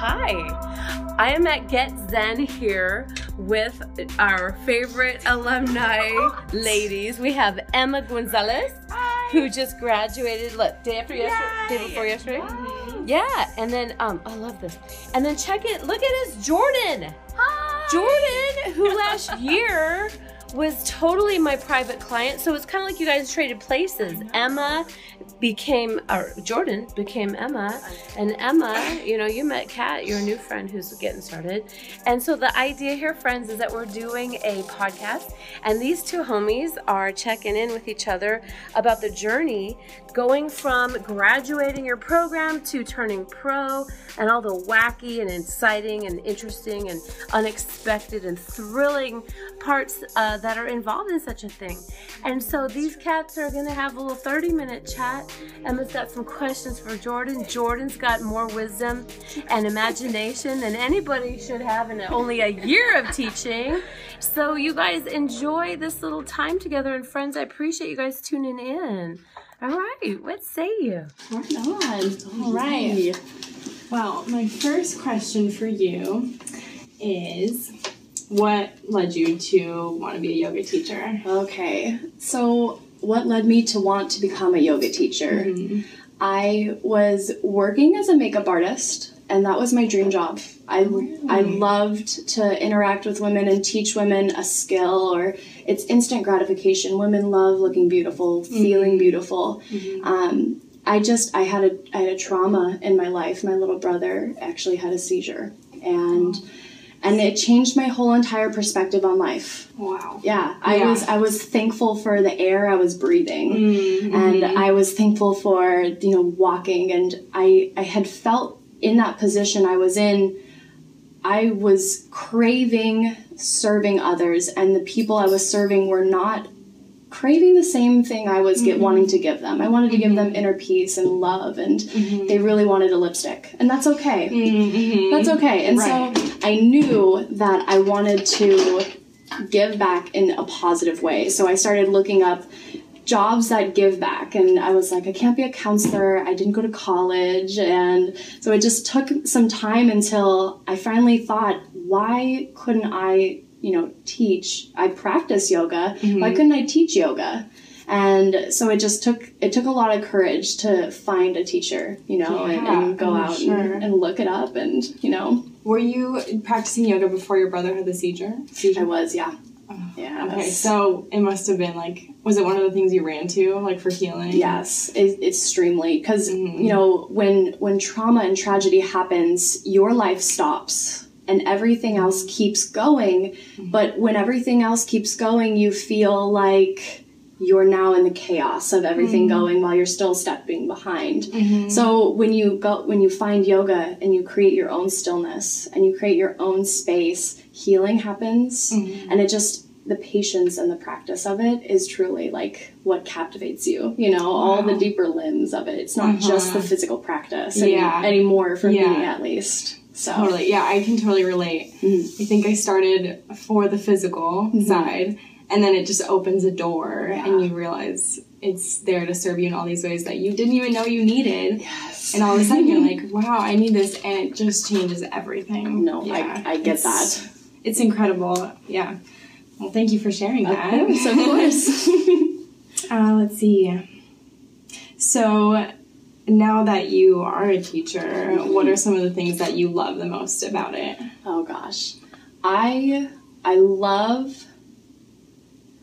Hi, I am at Get Zen here with our favorite alumni ladies. We have Emma Gonzalez, who just graduated, look, day after yesterday, day before yesterday. Yeah, and then, um, I love this. And then check it, look at this, Jordan. Hi. Jordan, who last year was totally my private client. So it's kind of like you guys traded places. Emma became, or Jordan became Emma, and Emma, you know, you met Kat, your new friend who's getting started. And so the idea here, friends, is that we're doing a podcast, and these two homies are checking in with each other about the journey going from graduating your program to turning pro and all the wacky and exciting and interesting and unexpected and thrilling parts uh, that are involved in such a thing. And so these cats are gonna have a little 30 minute chat. Emma's got some questions for Jordan. Jordan's got more wisdom and imagination than anybody should have in only a year of teaching. So you guys enjoy this little time together and friends, I appreciate you guys tuning in. All right, what say you? Right on. All right. Well, my first question for you is what led you to want to be a yoga teacher? Okay, so what led me to want to become a yoga teacher? Mm-hmm. I was working as a makeup artist, and that was my dream job. I, I loved to interact with women and teach women a skill, or it's instant gratification. Women love looking beautiful, feeling beautiful. Um, I just I had a I had a trauma in my life. My little brother actually had a seizure, and and it changed my whole entire perspective on life. Wow. Yeah, I Yeah. was I was thankful for the air I was breathing, Mm-hmm. and I was thankful for you know walking, and I I had felt in that position I was in. I was craving serving others, and the people I was serving were not craving the same thing I was get, mm-hmm. wanting to give them. I wanted to give mm-hmm. them inner peace and love, and mm-hmm. they really wanted a lipstick, and that's okay. That's okay. And Right. so I knew that I wanted to give back in a positive way. So I started looking up jobs that give back and I was like I can't be a counselor. I didn't go to college and so it just took some time until I finally thought why couldn't I, you know, teach? I practice yoga. Why mm-hmm. couldn't I teach yoga? And so it just took it took a lot of courage to find a teacher, you know, and, and go I'm out sure. and, and look it up and you know Were you practicing yoga before your brother had the seizure? seizure? I was, yeah. Oh, yeah. Okay, so it must have been like, was it one of the things you ran to, like for healing? Yes, it, extremely. Because mm-hmm. you know, when when trauma and tragedy happens, your life stops and everything else keeps going. Mm-hmm. But when everything else keeps going, you feel like you're now in the chaos of everything mm-hmm. going while you're still stepping behind. Mm-hmm. So when you go when you find yoga and you create your own stillness and you create your own space, healing happens. Mm-hmm. And it just the patience and the practice of it is truly like what captivates you you know all the deeper limbs of it. It's not uh-huh. just the physical practice any- Yeah. anymore for Yeah. me at least. So. Totally. Yeah, I can totally relate. I think I started for the physical side, and then it just opens a door, and you realize it's there to serve you in all these ways that you didn't even know you needed. yes And all of a sudden, you're like, "Wow, I need this," and it just changes everything. no Yeah, I, I get it's- that It's incredible. Yeah. Well, thank you for sharing that. of course of course Uh, let's see. So, now that you are a teacher, what are some of the things that you love the most about it? oh gosh i i love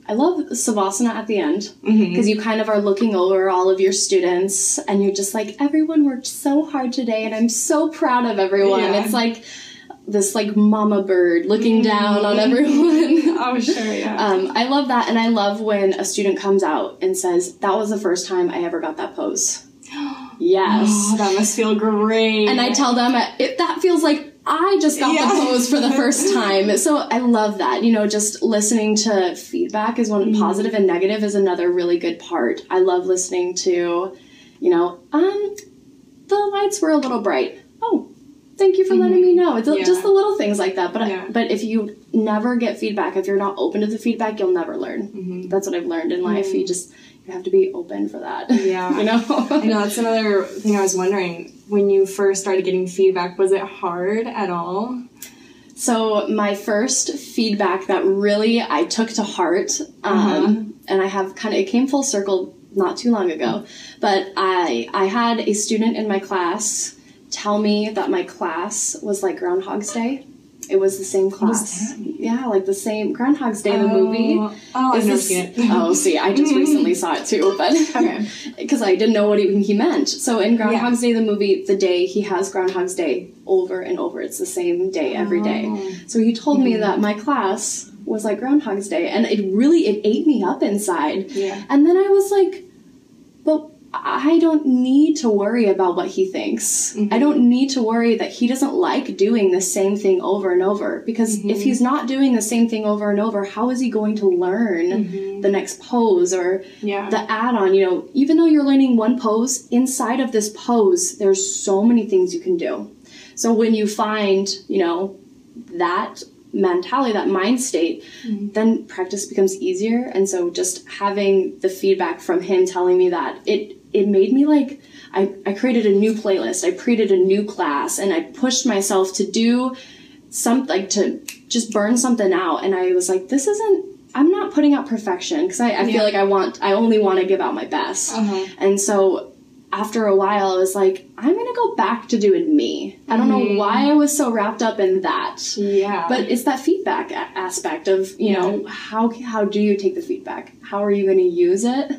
I love Savasana at the end because you kind of are looking over all of your students and you're just like, everyone worked so hard today and I'm so proud of everyone. Yeah. It's like this like mama bird looking down on everyone. Oh, sure, yeah. um, I love that and I love when a student comes out and says, that was the first time I ever got that pose. yes. Oh, that must feel great. And I tell them it, that feels like I just got Yeah. the pose for the first time. So I love that. You know, just listening to feedback is one mm-hmm. positive and negative is another really good part. I love listening to, you know, um, the lights were a little bright. Oh, thank you for letting me mm-hmm. know. It's Yeah. just the little things like that. But I- but if you never get feedback, if you're not open to the feedback, you'll never learn. Mm-hmm. That's what I've learned in life. You just you have to be open for that. Yeah. you know. I know that's another thing I was wondering. when you first started getting feedback, was it hard at all? So my first feedback that really I took to heart, um, and I have kind of it came full circle not too long ago, but I I had a student in my class tell me that my class was like Groundhog's Day. It was the same class. Yeah, like the same Groundhog's Day, the movie. Oh, oh, I've never seen it. oh, see, I just recently saw it too, but Okay. because I didn't know what he, he meant. So in Groundhog's Day, the movie, the day he has Groundhog's Day over and over. It's the same day every day. Oh. So he told me that my class was like Groundhog's Day, and it really it ate me up inside. Yeah. And then I was like, but I don't need to worry about what he thinks. Mm-hmm. I don't need to worry that he doesn't like doing the same thing over and over. Because mm-hmm. if he's not doing the same thing over and over, how is he going to learn mm-hmm. the next pose or Yeah. the add on? You know, even though you're learning one pose, inside of this pose, there's so many things you can do. So when you find, you know, that mentality, that mind state, then practice becomes easier. And so just having the feedback from him telling me that it it made me like I, I created a new playlist, I created a new class, and I pushed myself to do something like to just burn something out. And I was like, this isn't I'm not putting out perfection because I, I Yeah. feel like I want I only want to give out my best. Uh-huh. And so after a while, I was like, I'm gonna go back to doing me. I don't know why I was so wrapped up in that. Yeah. But it's that feedback a- aspect of, you know, how how do you take the feedback? How are you going to use it?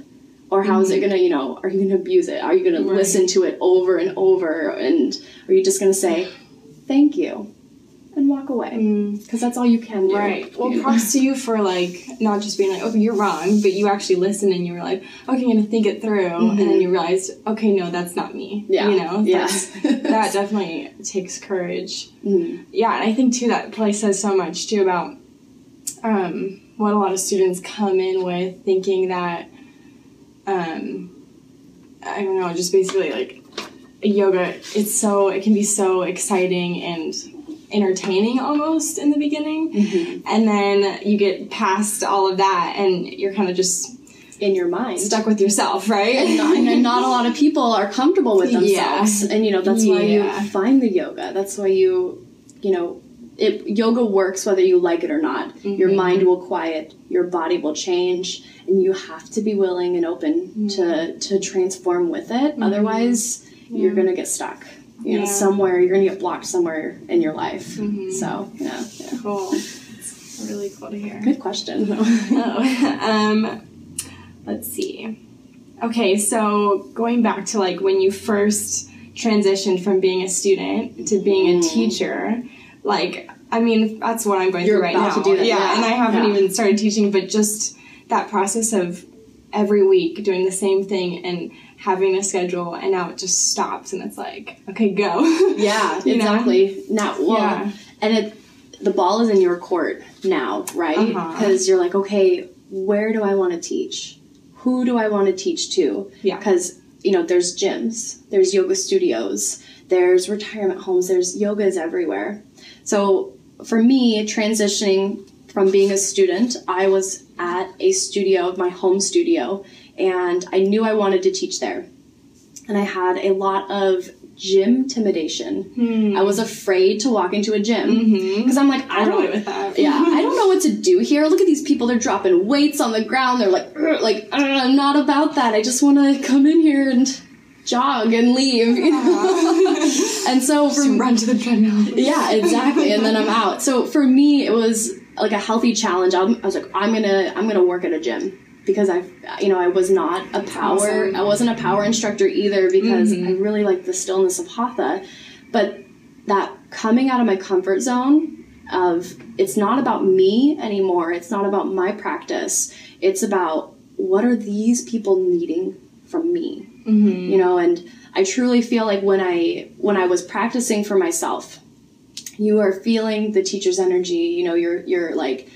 Or how is it going to, you know, are you going to abuse it? Are you going to listen to it over and over? And are you just going to say, thank you, and walk away? Because that's all you can do. Right. Well, know? props to you for like not just being like, okay, you're wrong, but you actually listen and you were like, okay, I'm gonna think it through, and then you realized, okay, no, that's not me. Mm-hmm. Yeah. You know. Yeah. That definitely takes courage. Mhm. Yeah, and I think too that play says so much too about um, what a lot of students come in with, thinking that um, I don't know, just basically like yoga. It's so it can be so exciting and entertaining almost in the beginning, Mm-hmm. and then you get past all of that, and you're kind of just In your mind. stuck with yourself, right? and not, and not a lot of people are comfortable with Yeah. themselves and you know that's why Yeah. you find the yoga that's why you you know it yoga works whether you like it or not your Mm-hmm. mind will quiet your body will change and you have to be willing and open to to transform with it otherwise you're gonna get stuck you know Mm-hmm. Yeah. somewhere you're gonna get blocked somewhere in your life so yeah, yeah. cool. It's really cool to hear. good question Oh, um, let's see. Okay, so going back to like when you first transitioned from being a student to being a teacher, like I mean that's what I'm going. You're through right now. to do that, yeah, yeah, and I haven't yeah. even started teaching, but just that process of every week doing the same thing and having a schedule, and now it just stops, and it's like okay, go. Yeah, You know? exactly. Now, well, Yeah. and it the ball is in your court now, right? Uh-huh. Because you're like, okay, where do I want to teach? Who do I want to teach to? Yeah. Because you know, there's gyms, there's yoga studios, there's retirement homes, there's yogas everywhere. So for me, transitioning from being a student, I was at a studio, my home studio, and I knew I wanted to teach there. And I had a lot of gym intimidation. I was afraid to walk into a gym because I'm like, I don't with that. yeah, I don't know what to do here. Look at these people; they're dropping weights on the ground. They're like, like "Uh, I'm not about that. I just want to come in here and jog and leave. You know? and so for Just run to the treadmill. yeah, exactly. And then I'm out. So for me, it was like a healthy challenge. I'm, I was like, I'm gonna, I'm gonna work at a gym because I, you know, I was not a power, awesome. I wasn't a power instructor either because mm-hmm. I really like the stillness of hatha, but that coming out of my comfort zone of it's not about me anymore. It's not about my practice. It's about what are these people needing from me mm-hmm. you know and i truly feel like when i when i was practicing for myself you are feeling the teacher's energy you know you're you're like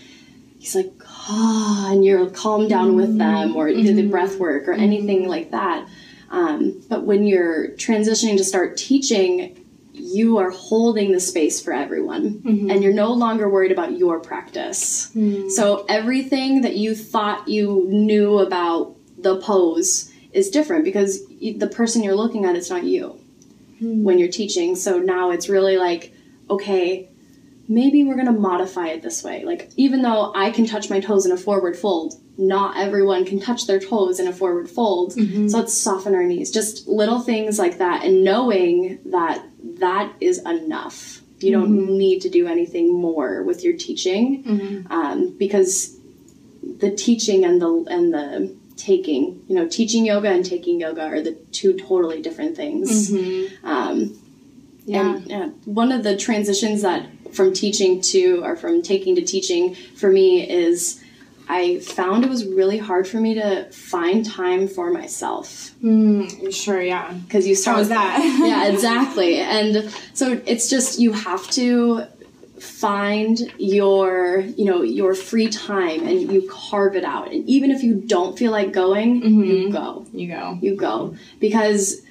he's like ah and you're calm down with them or do the mm-hmm. breath work or mm-hmm. anything like that. Um, but when you're transitioning to start teaching you are holding the space for everyone mm-hmm. and you're no longer worried about your practice. So everything that you thought you knew about the pose is different because the person you're looking at is not you when you're teaching. So now it's really like, okay, maybe we're going to modify it this way. Like, even though I can touch my toes in a forward fold, not everyone can touch their toes in a forward fold. So let's soften our knees. Just little things like that. And knowing that that is enough. You don't need to do anything more with your teaching um, because the teaching and the and the taking, you know, teaching yoga and taking yoga are the two totally different things. Um, Yeah. and yeah, one of the transitions that from teaching to or from taking to teaching for me is I found it was really hard for me to find time for myself Mm, sure, yeah. because you start How was that? yeah, exactly. And so it's just you have to find your you know your free time and you carve it out and even if you don't feel like going you go You go. you go because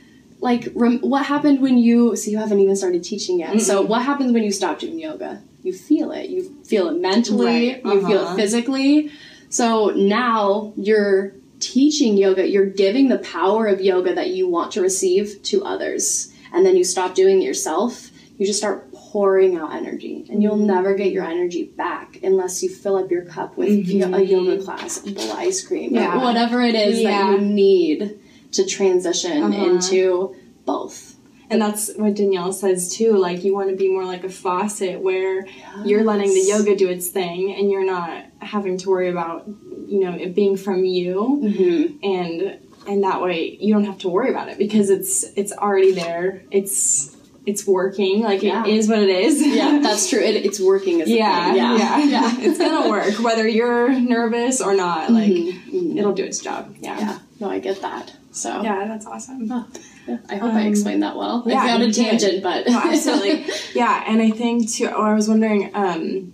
like what happened when you so you haven't even started teaching yet. So what happens when you stop doing yoga? You feel it. You feel it mentally. Right, you feel uh-huh. it physically. So now you're teaching yoga. You're giving the power of yoga that you want to receive to others. And then you stop doing it yourself. You just start pouring out energy. And you'll never get your energy back unless you fill up your cup with yo- a yoga class a bowl of ice cream Yeah. whatever it is Yeah. that you need to transition Uh-huh. into both. And that's what Danielle says too. Like you want to be more like a faucet where you're letting the yoga do its thing, and you're not having to worry about you know it being from you, Mm-hmm. and and that way you don't have to worry about it because it's it's already there. It's it's working. Like Yeah. it is what it is. Yeah, that's true. It, it's working as a yeah, thing. yeah, Yeah, yeah. it's gonna work whether you're nervous or not. Like Mhm. it'll do its job. Yeah. Yeah. No, I get that. So Yeah, that's awesome. Oh, yeah, I hope I Um, explained that well. yeah, I found a tangent, but No, absolutely. yeah, and I think too. Oh, I was wondering um,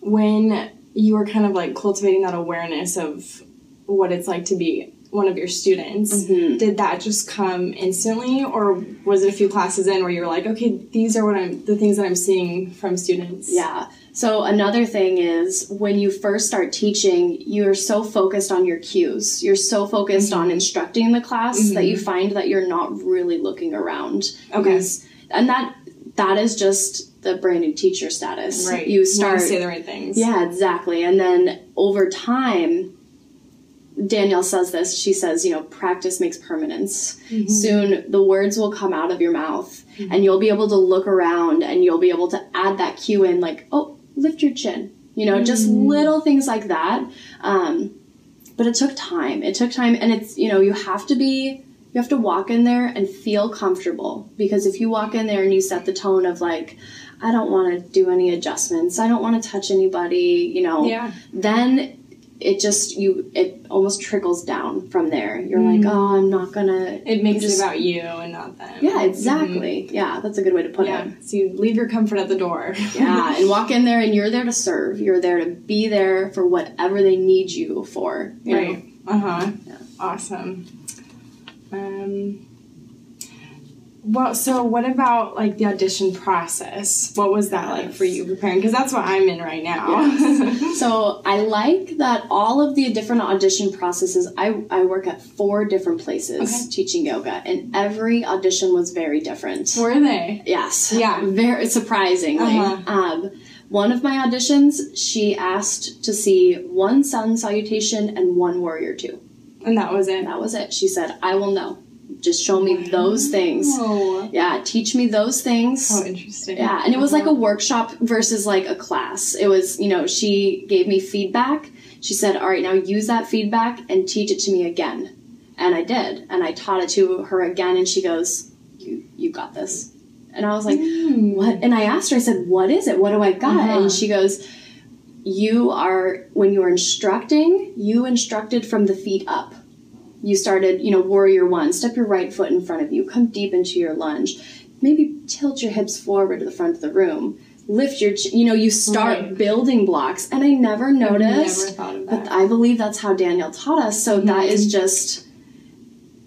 when you were kind of like cultivating that awareness of what it's like to be one of your students. Mhm. Did that just come instantly, or was it a few classes in where you were like, okay, these are what I'm the things that I'm seeing from students? Yeah. So another thing is when you first start teaching, you're so focused on your cues. You're so focused Mm-hmm. on instructing the class that you mm-hmm. find that you're not really looking around. Okay. And that that is just the brand new teacher status. Right. You start say the right things. Yeah, exactly. And then over time, Danielle says this. She says, you know, practice makes permanence. Mm-hmm. Soon the words will come out of your mouth mm-hmm. and you'll be able to look around and you'll be able to add that cue in, like, oh, lift your chin. You know, just little things like that. Um, but it took time. It took time. And it's, you know, you have to be. You have to walk in there and feel comfortable because if you walk in there and you set the tone of like, I don't want to do any adjustments. I don't want to touch anybody, you know. Yeah. Then it just you it almost trickles down from there. You're like, "Oh, I'm not to It makes Just- it about you and not them. Yeah, exactly. Yeah, that's a good way to put Yeah. it. So you leave your comfort at the door. Yeah, and walk in there and you're there to serve. You're there to be there for whatever they need you for. You? Right. Uh huh. Yeah. Awesome. Um. Well, so what about like the audition process? What was that like for you preparing? Because that's what I'm in right now. So I like that all of the different audition processes. I, I work at four different places Okay. teaching yoga, and every audition was very different. Were they? Yes. Yeah. Very surprisingly. Uh-huh. Um, one of my auditions, she asked to see one sun salutation and one warrior two. And that was it. And that was it. She said, I will know. Just show me those things. Yeah, teach me those things. how interesting. Yeah, and it was like a workshop versus like a class. It was, you know, she gave me feedback. She said, All right, now use that feedback and teach it to me again. And I did. And I taught it to her again, and she goes, You you got this. And I was like, Hmm. What? And I asked her, I said, What is it? What do I got? Uh-huh. And she goes, You are, when you are instructing, you instructed from the feet up. You started, you know, warrior one, step your right foot in front of you, come deep into your lunge. Maybe tilt your hips forward to the front of the room. Lift your, ch- you know, you start Right. building blocks. And I never noticed. Never thought of But. I believe that's how Danielle taught us. So that Mm-hmm. is just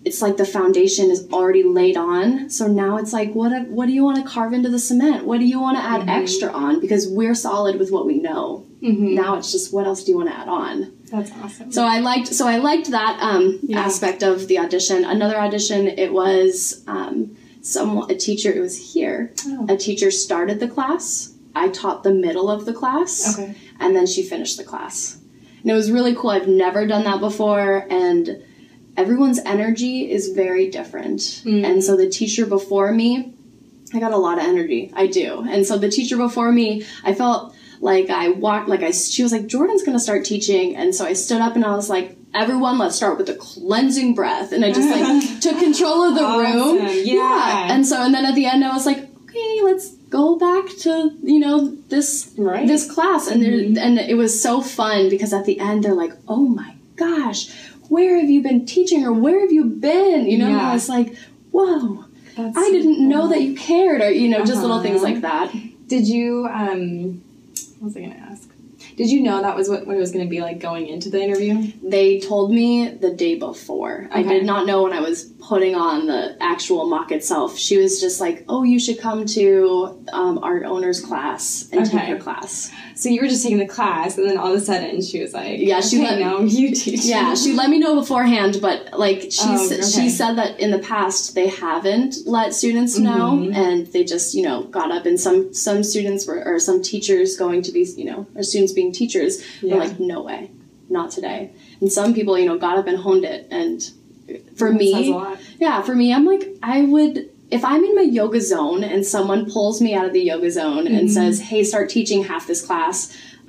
it's like the foundation is already laid on. So now it's like what what do you want to carve into the cement? What do you want to add Mm-hmm. extra on because we're solid with what we know. Mhm. Now it's just what else do you want to add on? That's awesome. So I liked so I liked that um, Yeah. aspect of the audition. Another audition it was um, Some a teacher. It was here. Oh. A teacher started the class. I taught the middle of the class, Okay. and then she finished the class. And it was really cool. I've never done that before, and everyone's energy is very different. And so the teacher before me, I got a lot of energy. I do. And so the teacher before me, I felt like I walked, like I, she was like, Jordan's going to start teaching. And so I stood up and I was like, everyone, let's start with a cleansing breath. And I just like took control of the room. Awesome. Yeah. And so, and then at the end, I was like, okay, let's go back to, you know, this, Right. this class. And there, and it was so fun because at the end, they're like, oh my gosh, where have you been teaching or where have you been? You know, and I was like, whoa. That's I didn't know that you cared, or you know, just little things Uh-huh. like that. Did you um gonna ask? Did you know that was what, what it was gonna be like going into the interview? They told me the day before. I did not know when I was putting on the actual mock itself. She was just like, "Oh, you should come to um, art owners class and take Okay. your class." So you were just taking the class and then all of a sudden she was like Yeah, she okay, let- now you teach. Yeah, she let me know beforehand, but like she Oh, okay. she said that in the past they haven't let students know, Mhm. and they just you know got up and some some students were or some teachers going to be you know or students being teachers Yeah. were like no way, not today, and some people you know got up and honed it, and for That says a me, yeah, for me, I'm like I would. If I'm in my yoga zone and someone pulls me out of the yoga zone and Mm-hmm. says, "Hey, start teaching half this class,"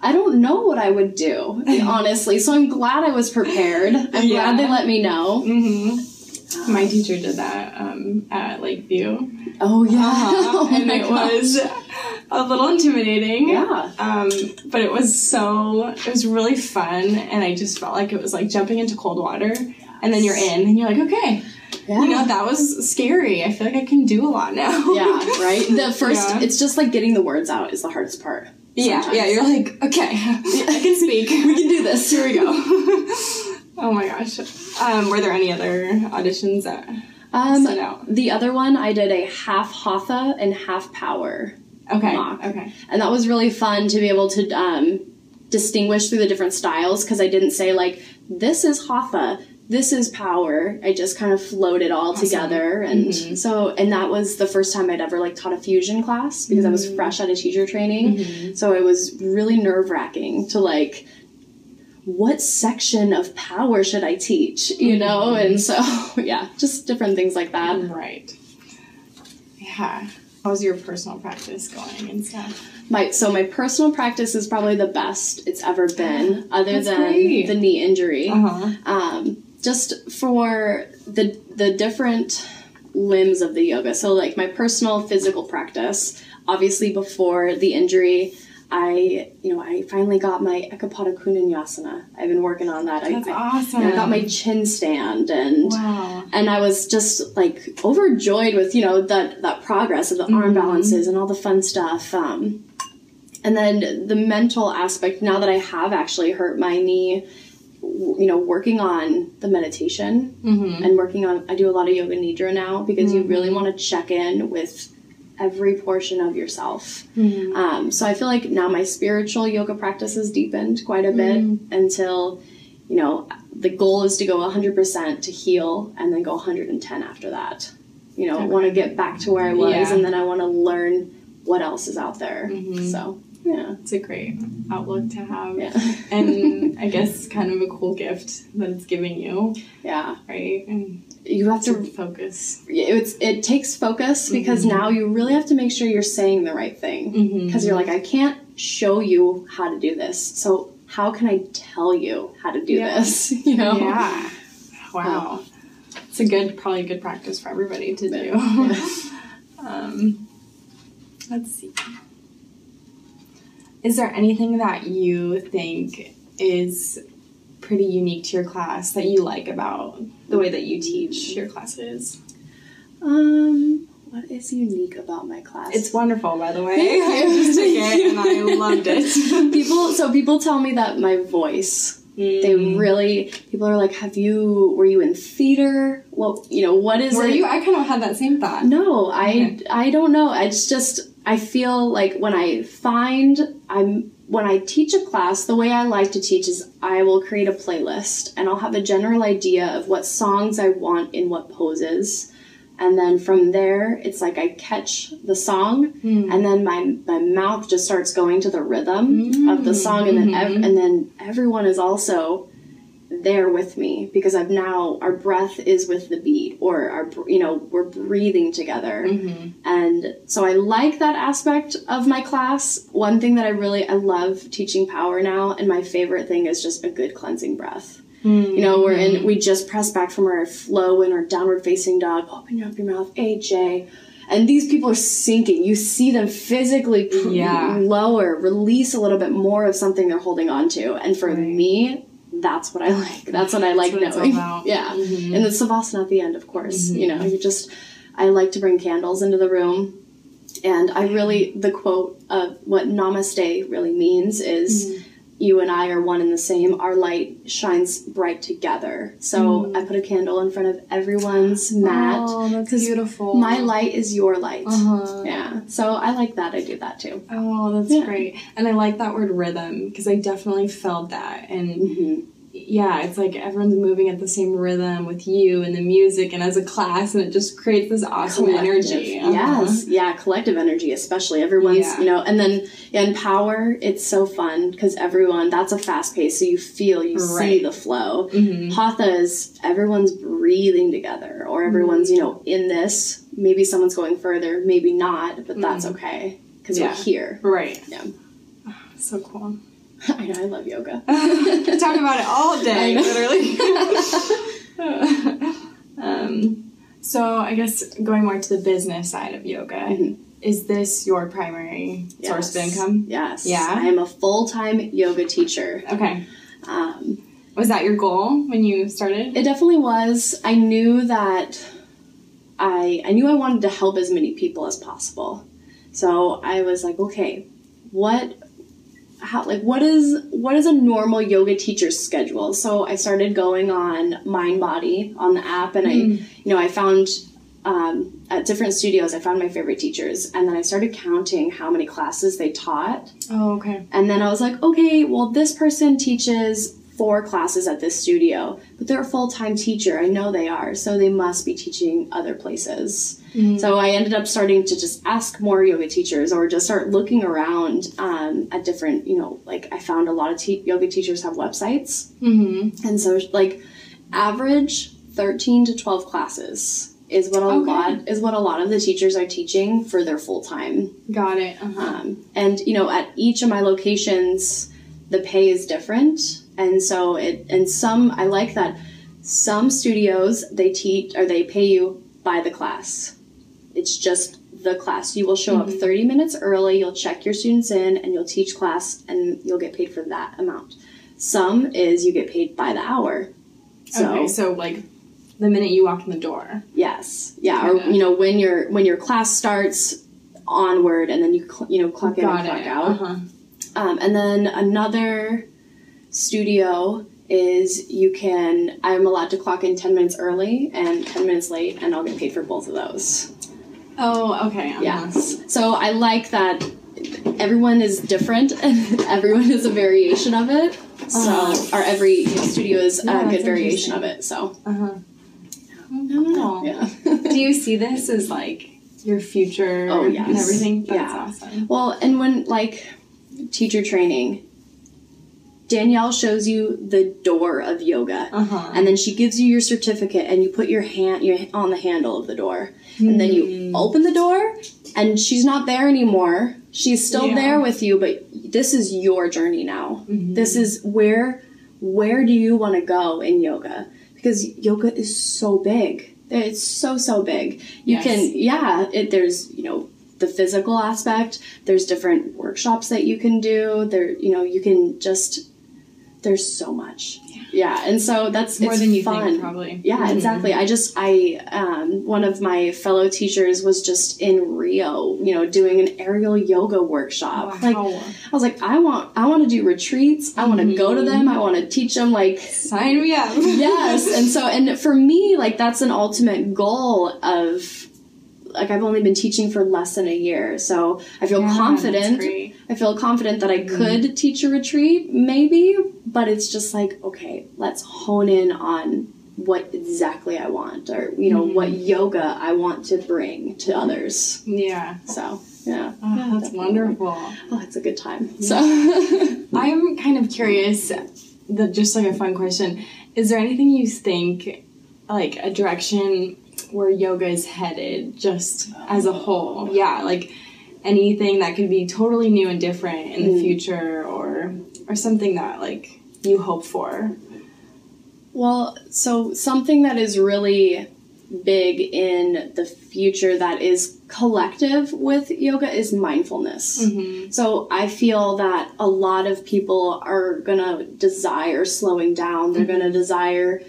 I don't know what I would do, honestly. So I'm glad I was prepared. I'm Yeah. glad they let me know. hmm My teacher did that um, at Lakeview. Oh yeah, Uh-huh. Oh and it gosh. was a little intimidating. Yeah. Um, but it was so it was really fun and I just felt like it was like jumping into cold water and then you're in and you're like, okay. Yeah. You know, that was scary. I feel like I can do a lot now. yeah, right. The first, Yeah. it's just like getting the words out is the hardest part. Yeah, yeah, you're like, okay, I can speak. we can do this. Here we go. Oh my gosh. Um, were there any other auditions that Um, stood out? the other one, I did a half hatha and half power. Okay. mock. Okay. and that was really fun to be able to um, distinguish through the different styles because I didn't say like this is hatha, this is power. I just kind of flowed it all together, and Mm-hmm. so and that was the first time I'd ever like taught a fusion class because I was Mm-hmm. fresh out of teacher training, so it was really nerve wracking to like. What section of power should I teach? You know, Mm-hmm. and so yeah, just different things like that. Right. Yeah. How's your personal practice going and stuff? My so my personal practice is probably the best it's ever been, other That's than great. the knee injury. Uh-huh. Um, just for the the different limbs of the yoga. So like my personal physical practice, obviously before the injury, I you know I finally got my Ekapada Koundinyasana. I've been working on that. That's I, awesome. I got my chin stand and Wow. and I was just like overjoyed with you know that that progress of the arm balances and all the fun stuff. Um, and then the mental aspect. Now that I have actually hurt my knee, you know, working on the meditation Mm-hmm. and working on. I do a lot of yoga nidra now because you really want to check in with every portion of yourself. Mm-hmm. Um, so I feel like now my spiritual yoga practice has deepened quite a bit until, you know, the goal is to go 100% to heal and then go 110 after that. You know, I want to get back to where I was Yeah. and then I want to learn what else is out there. So, yeah. It's a great outlook to have. Yeah. and I guess kind of a cool gift that it's giving you, Yeah. right? And You have to focus. it's it takes focus because now you really have to make sure you're saying the right thing Mm-hmm. because you're like I can't show you how to do this so how can I tell you how to do Yeah. this you know Yeah. Wow. It's a good, probably a good practice for everybody to do. um, let's see. Is there anything that you think is pretty unique to your class that you like about the way that you teach your classes? um what is unique about my class It's wonderful, by the way. I just took it and I loved it. people so people tell me that my voice they really people are like have you were you in theater Well, you know what is Were it you? I kind of had that same thought. No, I Okay. I don't know. It's just I feel like when I find I'm when I teach a class, the way I like to teach is I will create a playlist and I'll have a general idea of what songs I want in what poses. and then from there it's like I catch the song hmm. and then my my mouth just starts going to the rhythm of the hmm. song and then ev- hmm. and then everyone is also there with me because I've now our breath is with the beat or our you know we're breathing together mm-hmm. and so I like that aspect of my class one thing that I really I love teaching power now and my favorite thing is just a good cleansing breath you know, we're in, mm-hmm. we just press back from our flow in our downward facing dog. Open up your mouth, AJ. And these people are sinking. You see them physically pr- Yeah. lower, release a little bit more of something they're holding on to. And for me, that's what I like. That's what I like what knowing. Yeah. And the savasana at the end, of course. You know, you just, I like to bring candles into the room. And I really, the quote of what namaste really means is you and I are one and the same. Our light shines bright together. So I put a candle in front of everyone's mat. Oh, that's beautiful. My light is your light. Uh-huh. Yeah. So I like that. I do that too. Oh, that's Yeah. great. And I like that word rhythm because I definitely felt that. And Mm-hmm. Yeah, it's like everyone's moving at the same rhythm with you and the music and as a class, and it just creates this awesome energy. Uh-huh. Yes, yeah, collective energy, especially everyone's, Yeah. you know, and then in power, it's so fun because everyone that's a fast pace, so you feel, you see the flow. Mm-hmm. Hatha is everyone's breathing together, or everyone's, Mm-hmm. you know, in this. Maybe someone's going further, maybe not, but that's okay because Mm-hmm. Yeah. we're here. Right. Yeah, So cool. I know, I love yoga. Could talk about it all day, literally. um, so I guess going more to the business side of yoga, Mhm. is this your primary source of income? Yes, Yeah? I am a full time yoga teacher. Okay. Um, Was that your goal when you started? It definitely was. I knew that I I knew I wanted to help as many people as possible. So I was like, okay, what how like what is what is a normal yoga teacher's schedule? So I started going on Mindbody on the app and I you know, I found um, at different studios, I found my favorite teachers, and then I started counting how many classes they taught. Oh, okay. And then I was like, okay, well, this person teaches four classes at this studio, but they're a full time teacher. I know they are, so they must be teaching other places. So I ended up starting to just ask more yoga teachers or just start looking around um, at different, you know, like I found a lot of te- yoga teachers have websites. Mm-hmm. And so, like, average 13 to 12 classes. Is what a Okay. lot is what a lot of the teachers are teaching for their full time Got it. Uh-huh. um, and you know, at each of my locations, the pay is different, and so it and some I like that. Some studios they teach or they pay you by the class. It's just the class. You will show up 30 minutes early. You'll check your students in, and you'll teach class, and you'll get paid for that amount. Some is you get paid by the hour. So okay, so like the minute you walk in the door. yes, yeah, or Kinda. you know when your when your class starts onward, and then you cl- you know clock in Got and clock it. out. Uh-huh. Um, and then another studio is you can, I'm allowed to clock in 10 minutes early and 10 minutes late, and I'll get paid for both of those. Oh, okay. Uh-huh. Yes. So I like that everyone is different and everyone is a variation of it. So, our every studio is Uh-huh. Yeah, a good variation of it. So, Uh-huh. oh, yeah. Do you see this as like your future Oh, and everything? That's Yeah. awesome. Well, and when like teacher training, Danielle shows you the door of yoga. Uh-huh. and then she gives you your certificate and you put your hand your on the handle of the door. And then you open the door and she's not there anymore. She's still Yeah. there with you but this is your journey now. This is where where do you want to go in yoga? Because yoga is so big. It's so so big. You Yes. can yeah it, there's you know the physical aspect. There's different workshops that you can do. There you know you can just there's so much yeah, and so that's More it's than you fun. think, probably. Yeah, Mhm. exactly. I just I um, one of my fellow teachers was just in Rio, you know, doing an aerial yoga workshop. Like I was like, I want I want to do retreats. I want to go to them. I want to teach them like Sign me up. yes. And so and for me, like that's an ultimate goal of like I've only been teaching for less than a year, so I feel Yeah, confident. I feel confident that I mm-hmm. could teach a retreat, maybe, but it's just like, okay, let's hone in on what exactly I want or you know mm-hmm. what yoga I want to bring to others. Yeah. So yeah, Oh, Yeah, that's definitely. wonderful. Oh, it's a good time. Mm-hmm. So I'm kind of curious, the just like a fun question. Is there anything you think like a direction where yoga is headed just as a whole? Oh. Yeah, like anything that could be totally new and different in the mm. future or or something that like you hope for. Well, so something that is really big in the future that is collective with yoga is mindfulness. Mm-hmm. So I feel that a lot of people are gonna desire slowing down, they're mm-hmm. gonna desire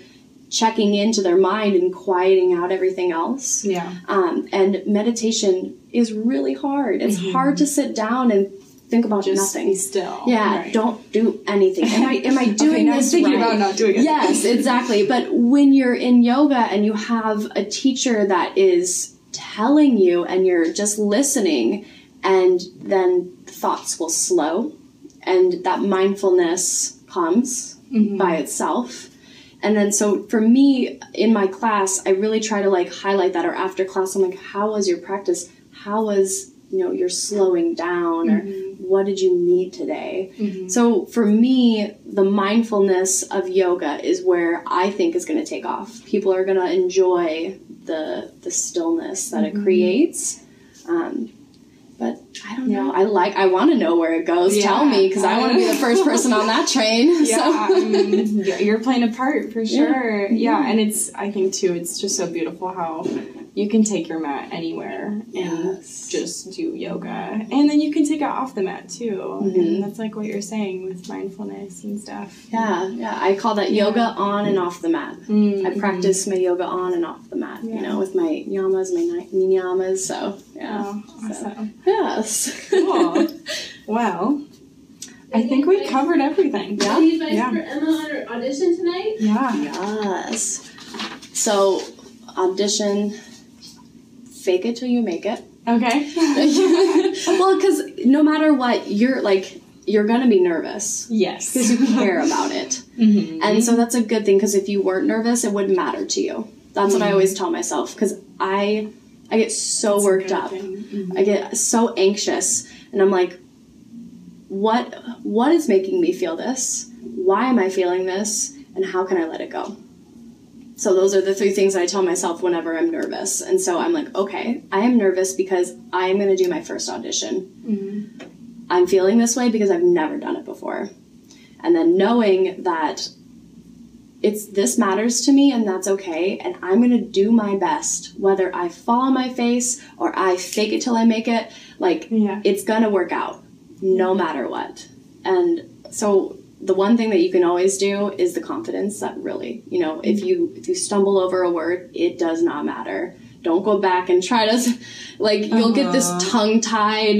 checking into their mind and quieting out everything else. Yeah. Um, and meditation is really hard. It's hard to sit down and think about Just nothing. be still. Yeah, Right. don't do anything. Am I am I doing Okay, this thinking right? about not doing it. Yes, exactly. But when you're in yoga and you have a teacher that is telling you and you're just listening and then thoughts will slow and that mindfulness comes by itself. And then so for me in my class, I really try to like highlight that or after class I'm like how was your practice? How was you know your slowing down or mm-hmm. what did you need today? Mm-hmm. So for me, the mindfulness of yoga is where I think is going to take off. People are going to enjoy the the stillness that it mm-hmm. creates. Um, but I don't know. I like. I want to know where it goes. Tell me because I want to be the first person on that train. Yeah, So. I mean, yeah, you're playing a part for sure. Yeah. and it's I think too, it's just so beautiful how you can take your mat anywhere and just do yoga, and then you can take it off the mat too, Mm-hmm. and that's like what you're saying with mindfulness and stuff. Yeah, yeah. I call that yoga on and off the mat. Mm, I practice my yoga on and off the mat. You know, with my yamas, my ni- niyamas. So yeah. Oh, awesome. Yes. Cool. well, I think we covered everything. Yeah. Any advice Yeah. for Emma on her audition tonight? Yeah. Yes. So, audition, fake it till you make it. Okay. well, because no matter what, you're like, you're gonna be nervous yes. because you care about it. Mhm. And so that's a good thing because if you weren't nervous, it wouldn't matter to you. That's what I always tell myself because I, I get so worked up. Mhm. I get so anxious and I'm like what what is making me feel this? Why am I feeling this? And how can I let it go? So those are the three things I tell myself whenever I'm nervous. And so I'm like, okay, I am nervous because I'm going to do my first audition. Mhm. I'm feeling this way because I've never done it before. And then knowing that it's this matters to me and that's okay and I'm going to do my best whether I fall on my face or I fake it till I make it like Yeah. it's going to work out no matter what. And so the one thing that you can always do is the confidence that really, you know, if you if you stumble over a word, it does not matter. Don't go back and try to like you'll get this Uh-huh. tongue tied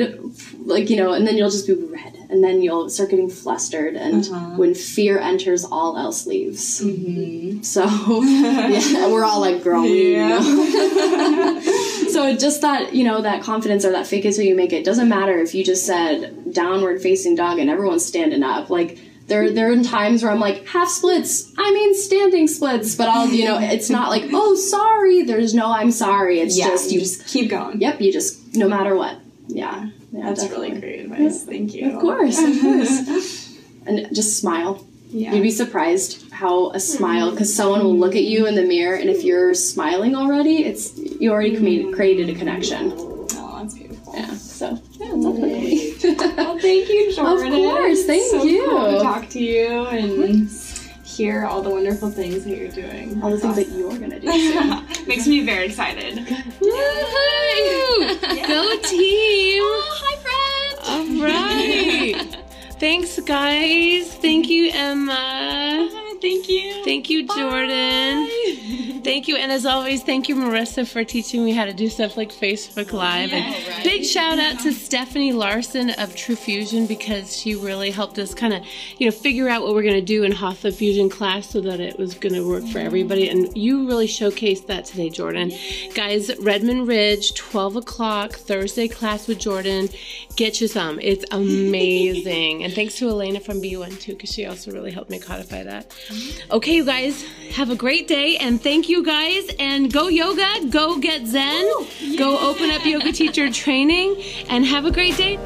like you know and then you'll just be red and then you'll start getting flustered and Uh-huh. when fear enters all else leaves. Mhm. So yeah, we're all like growing. you Yeah. know? so just that you know that confidence or that fake it till you make it doesn't matter if you just said downward facing dog and everyone's standing up like. There, there are times where I'm like half splits. I mean standing splits, but I'll, you know, it's not like oh sorry. There's no I'm sorry. It's Yeah, just you just keep going. Yep, you just no matter what. Yeah, yeah That's definitely. really great advice. Thank you. Of course, of course. and just smile. Yeah. You'd be surprised how a smile, because someone will look at you in the mirror, and if you're smiling already, it's you already commu- created a connection. Oh, that's beautiful. Yeah. So yeah, definitely. Well, thank you, Jordan. Of course, thank so you. Cool to talk to you and hear all the wonderful things that you're doing. All the things that you're gonna do. makes me very excited. Woohoo! Go team! Oh, hi, friends. All right. Thanks, guys. Thank you, Emma. Uh-huh. Thank you. Thank you, Jordan. Thank you, and as always, thank you, Marissa, for teaching me how to do stuff like Facebook Live. and big shout out to Stephanie Larson of True Fusion because she really helped us kind of, you know, figure out what we're going to do in Hatha Fusion class so that it was going to work for everybody. And you really showcased that today, Jordan. Guys, Redmond Ridge, 12 o'clock, Thursday class with Jordan. Get you some. It's amazing. and thanks to Elena from BUN too, because she also really helped me codify that. Okay, you guys, have a great day and thank you guys. And go yoga, go get Zen, go open up yoga teacher training, and have a great day.